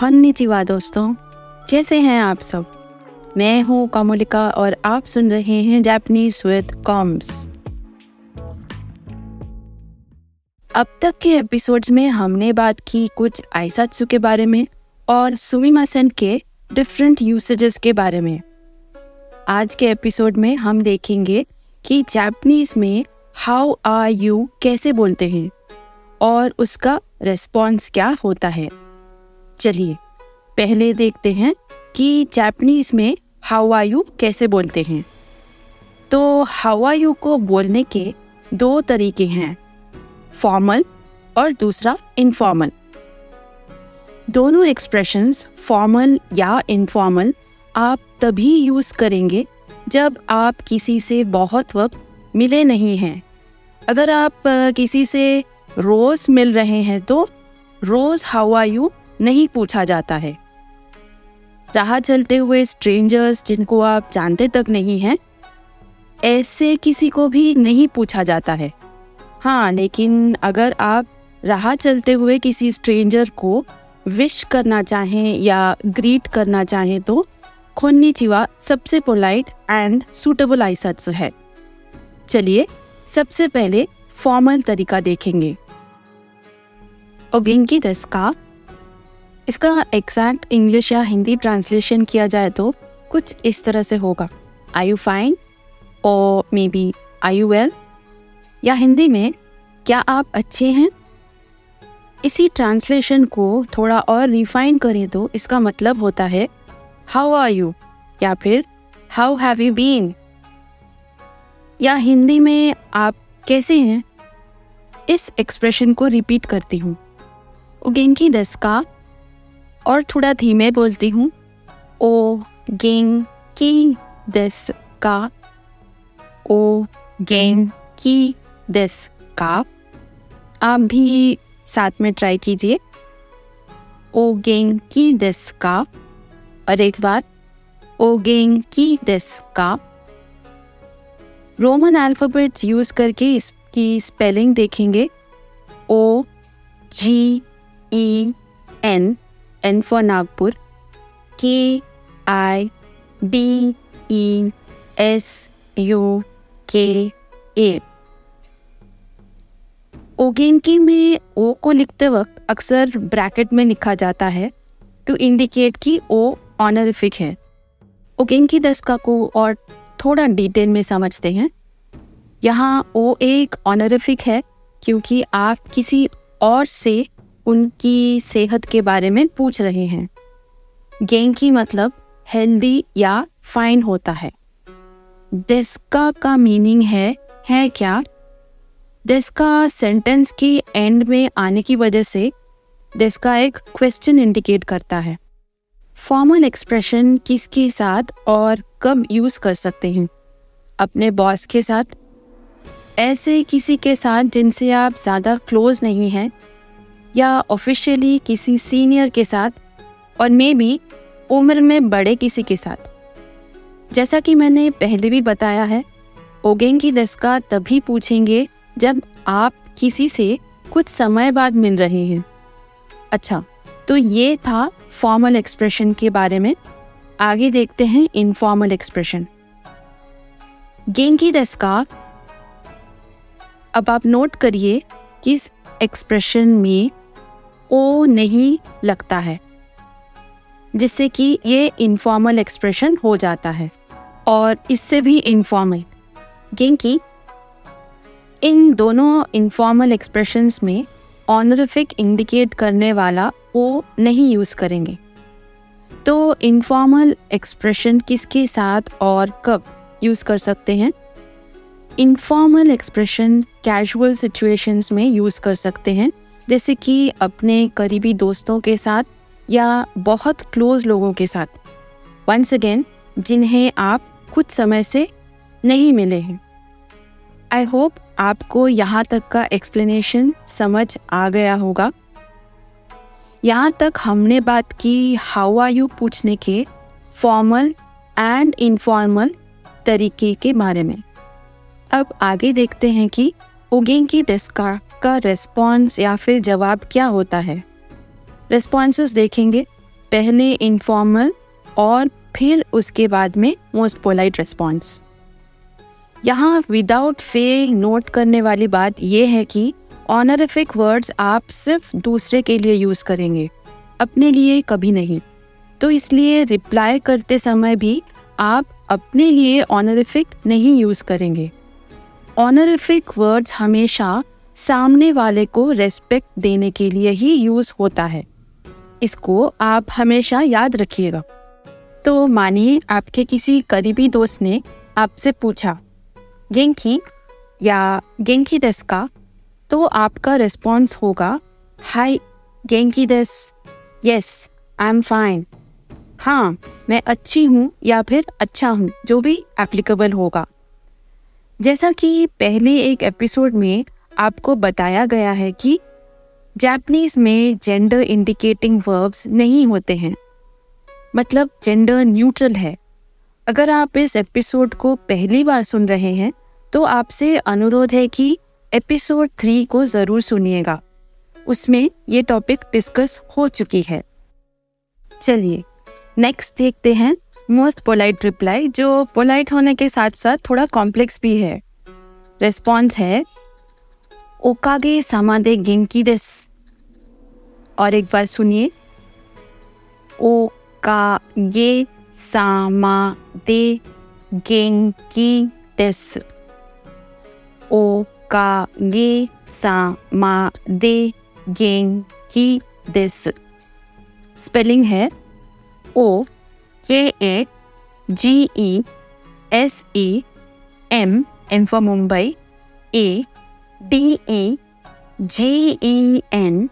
कॉन्निचिवा दोस्तों, कैसे हैं आप सब? मैं हूँ कमलिका और आप सुन रहे हैं जापानीज विद कॉम्स अब तक के एपिसोड्स में हमने बात की कुछ आइसात्सु के बारे में और सुमिमासन के डिफरेंट यूसेजेस के बारे में। आज के एपिसोड में हम देखेंगे कि जापानीज में हाउ आर यू कैसे बोलते हैं और उसका रेस्पॉन्स क्या होता है। चलिए, पहले देखते हैं कि जापानीज में हाउ आर यू कैसे बोलते हैं। तो हाउ आर यू को बोलने के दो तरीके हैं फॉर्मल और दूसरा इनफॉर्मल दोनों एक्सप्रेशंस फॉर्मल या इनफॉर्मल आप तभी यूज़ करेंगे जब आप किसी से बहुत वक्त मिले नहीं हैं। अगर आप किसी से रोज़ मिल रहे हैं तो रोज़ हाउ आर यू नहीं पूछा जाता है। राह चलते हुए स्ट्रेंजर्स जिनको आप जानते तक नहीं हैं, ऐसे किसी को भी नहीं पूछा जाता है। हाँ लेकिन अगर आप राह चलते हुए किसी स्ट्रेंजर को विश करना चाहें या ग्रीट करना चाहें तो खोन्नी चिवा सबसे पोलाइट एंड सूटेबल आइसट्स है। चलिए, सबसे पहले फॉर्मल तरीका देखेंगे। ओगेंकी दस का इसका एग्जैक्ट इंग्लिश या हिंदी ट्रांसलेशन किया जाए तो कुछ इस तरह से होगा। आई यू फाइन और maybe I you well या हिंदी में, क्या आप अच्छे हैं? इसी ट्रांसलेशन को थोड़ा और रिफाइन करें तो इसका मतलब होता है हाउ आर यू या फिर हाउ हैव यू बीन या हिंदी में आप कैसे हैं? इस एक्सप्रेशन को रिपीट करती हूँ। उगेंकी दस का और थोड़ा धीमे बोलती हूँ, ओ गेंग की दस का, ओ गेंग की दस का, आप भी साथ में ट्राई कीजिए। ओ गेंग की दस का, और एक बार, ओ गेंग की दस का। रोमन अल्फ़ाबेट्स यूज़ करके इसकी स्पेलिंग देखेंगे। O, G, E, N for Nagpur K I D E S U K A ओगेंकी में ओ को लिखते वक्त अक्सर ब्रैकेट में लिखा जाता है टू इंडिकेट कि ओ ऑनरिफिक है। ओगेंकी दस्का को और थोड़ा डिटेल में समझते हैं। यहाँ ओ एक ऑनरिफिक है क्योंकि आप किसी और से उनकी सेहत के बारे में पूछ रहे हैं। गेंकी मतलब हेल्दी या फाइन होता है। डेस्का का मीनिंग है है क्या? डेस्का सेंटेंस के एंड में आने की वजह से डेस्का एक क्वेश्चन इंडिकेट करता है। फॉर्मल एक्सप्रेशन किसके साथ और कब यूज़ कर सकते हैं? अपने बॉस के साथ? ऐसे किसी के साथ जिनसे आप ज़्यादा क्लोज नहीं हैं या ऑफिशियली किसी सीनियर के साथ और मे बी उम्र में बड़े किसी के साथ। जैसा कि मैंने पहले भी बताया है ओगेंग की दस्का तभी पूछेंगे जब आप किसी से कुछ समय बाद मिल रहे हैं। अच्छा तो ये था फॉर्मल एक्सप्रेशन के बारे में। आगे देखते हैं इनफॉर्मल एक्सप्रेशन गेंगी दस्का अब आप नोट करिए कि इस एक्सप्रेशन में ओ नहीं लगता है, जिससे कि ये इनफॉर्मल एक्सप्रेशन हो जाता है। और इससे भी इनफॉर्मल क्योंकि इन दोनों इनफॉर्मल एक्सप्रेशंस में ऑनरिफिक इंडिकेट करने वाला ओ नहीं यूज़ करेंगे। तो इनफॉर्मल एक्सप्रेशन किसके साथ और कब यूज़ कर सकते हैं? इनफॉर्मल एक्सप्रेशन कैजुअल सिचुएशंस में यूज़ कर सकते हैं। जैसे कि अपने करीबी दोस्तों के साथ या बहुत क्लोज लोगों के साथ। वंस अगेन जिन्हें आप कुछ समय से नहीं मिले हैं। आई होप आपको यहाँ तक का एक्सप्लेनेशन समझ आ गया होगा। यहाँ तक हमने बात की हाउ आर यू पूछने के फॉर्मल एंड इनफॉर्मल तरीके के बारे में। अब आगे देखते हैं कि ओगेंकी डेस्का का रेस्पॉन्स या फिर जवाब क्या होता है। रेस्पॉन्सेस देखेंगे, पहले इनफॉर्मल और फिर उसके बाद में मोस्ट पोलाइट रिस्पॉन्स यहाँ विदाउट फेल नोट करने वाली बात यह है कि ऑनरिफिक वर्ड्स आप सिर्फ़ दूसरे के लिए यूज़ करेंगे, अपने लिए कभी नहीं। तो इसलिए रिप्लाई करते समय भी आप अपने लिए ऑनरिफिक नहीं यूज़ करेंगे। ऑनरिफिक वर्ड्स हमेशा सामने वाले को रेस्पेक्ट देने के लिए ही यूज़ होता है। इसको आप हमेशा याद रखिएगा। तो मानिए, आपके किसी करीबी दोस्त ने आपसे पूछा गेंकी या गेंकी दस का? तो आपका रिस्पॉन्स होगा, हाय गेंकी दस यस आई एम फाइन हाँ मैं अच्छी हूँ या फिर अच्छा हूँ, जो भी एप्लीकेबल होगा। जैसा कि पहले एक एपिसोड में आपको बताया गया है कि जापनीज में जेंडर इंडिकेटिंग वर्ब्स नहीं होते हैं। मतलब जेंडर न्यूट्रल है। अगर आप इस एपिसोड को पहली बार सुन रहे हैं तो आपसे अनुरोध है कि एपिसोड थ्री को ज़रूर सुनिएगा। उसमें ये टॉपिक डिस्कस हो चुकी है। चलिए नेक्स्ट देखते हैं। मोस्ट पोलाइट रिप्लाई जो पोलाइट होने के साथ साथ थोड़ा कॉम्प्लेक्स भी है। रेस्पॉन्स है, ओकागे सामादे गेंकी देस। और एक बार सुनिए ओ का गे सामा दे गेंकी देस। ओ का गे सामा दे गेंकी देस। स्पेलिंग है, O K A G E S E M M for Mumbai A D E G E N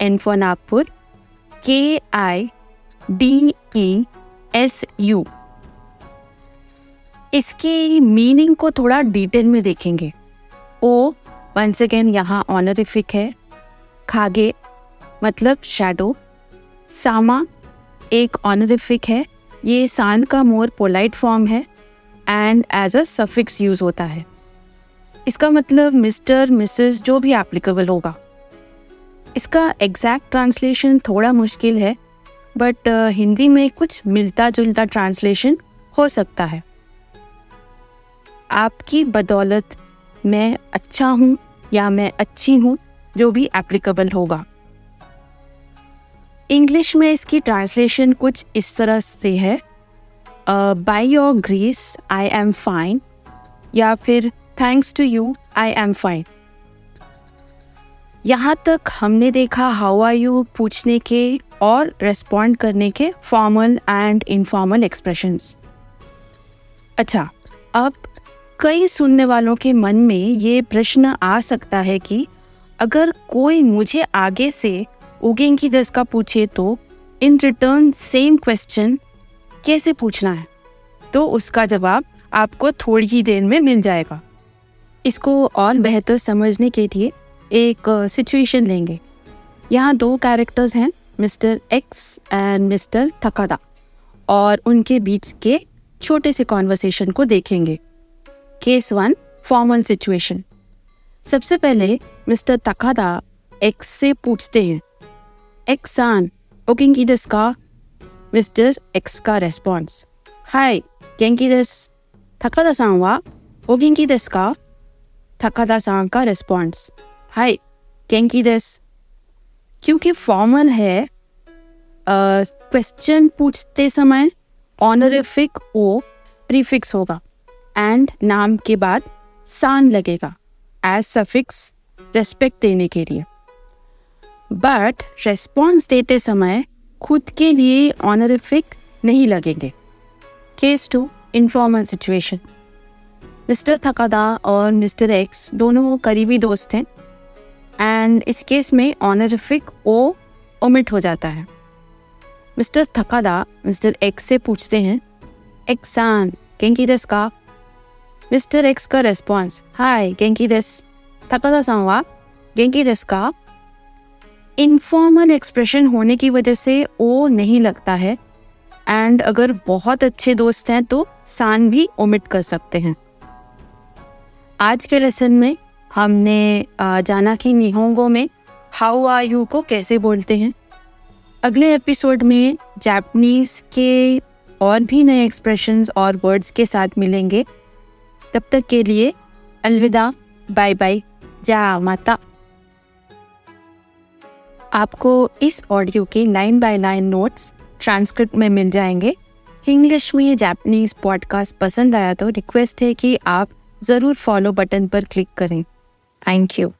N for Nagpur K I D E S U इसकी मीनिंग को थोड़ा डिटेल में देखेंगे। ओ वंस अगेन यहाँ honorific है। खागे मतलब शैडो सामा एक ऑनरिफिक है। ये सान का मोर पोलाइट फॉर्म है and as a suffix use होता है। इसका मतलब मिस्टर मिसेस जो भी एप्लीकेबल होगा। इसका एग्जैक्ट ट्रांसलेशन थोड़ा मुश्किल है बट uh, हिंदी में कुछ मिलता जुलता ट्रांसलेशन हो सकता है। आपकी बदौलत मैं अच्छा हूँ या मैं अच्छी हूँ जो भी एप्लीकेबल होगा। इंग्लिश में इसकी ट्रांसलेशन कुछ इस तरह से है। By your grace I am fine या फिर thanks to you I am fine यहाँ तक हमने देखा हाउ आर यू पूछने के और रेस्पॉन्ड करने के फॉर्मल एंड इनफॉर्मल एक्सप्रेशंस अच्छा अब कई सुनने वालों के मन में ये प्रश्न आ सकता है कि अगर कोई मुझे आगे से उगेंग की दस का पूछे तो इन रिटर्न सेम क्वेश्चन कैसे पूछना है? तो उसका जवाब आपको थोड़ी ही देर में मिल जाएगा। इसको और बेहतर समझने के लिए एक सिचुएशन लेंगे। यहाँ दो कैरेक्टर्स हैं mister X and mister Takada और उनके बीच के छोटे से कॉन्वर्सेशन को देखेंगे। केस वन फॉर्मल सिचुएशन सबसे पहले मिस्टर तकादा एक्स से पूछते हैं एक्स सान ओकिंग दस का मिस्टर एक्स का रेस्पॉन्स हाय गेंकी दस थकादा सान वा ओकिंग दस का थकादा सान का रेस्पॉन्स हाय गेंकी दस क्योंकि फॉर्मल है क्वेश्चन uh, पूछते समय ऑनरिफिक ओ प्रीफिक्स होगा एंड नाम के बाद सान लगेगा एज सफिक्स रेस्पेक्ट देने के लिए। बट रेस्पॉन्स देते समय खुद के लिए ऑनरिफिक नहीं लगेंगे। Case two informal situation mister Takada और मिस्टर एक्स दोनों करीबी दोस्त हैं एंड इस केस में ऑनरिफिक ओ ओमिट हो जाता है। मिस्टर थकादा मिस्टर एक्स से पूछते हैं एक्सान गेंकी दस का? मिस्टर एक्स का रेस्पॉन्स हाय गेंकी दस थकादा सांवा गेंकी दस का? इनफॉर्मल एक्सप्रेशन होने की वजह से ओ नहीं लगता है। एंड अगर बहुत अच्छे दोस्त हैं तो सान भी ओमिट कर सकते हैं। आज के लेसन में हमने जाना कि निहोंगो में हाउ आर यू को कैसे बोलते हैं। अगले एपिसोड में जापनीज के और भी नए एक्सप्रेशंस और वर्ड्स के साथ मिलेंगे। तब तक के लिए अलविदा बाय बाय जा माता। आपको इस ऑडियो के nine by nine notes transcript में मिल जाएँगे। इंग्लिश में जापनीज पॉडकास्ट पसंद आया तो रिक्वेस्ट है कि आप ज़रूर फॉलो बटन पर क्लिक करें। Thank you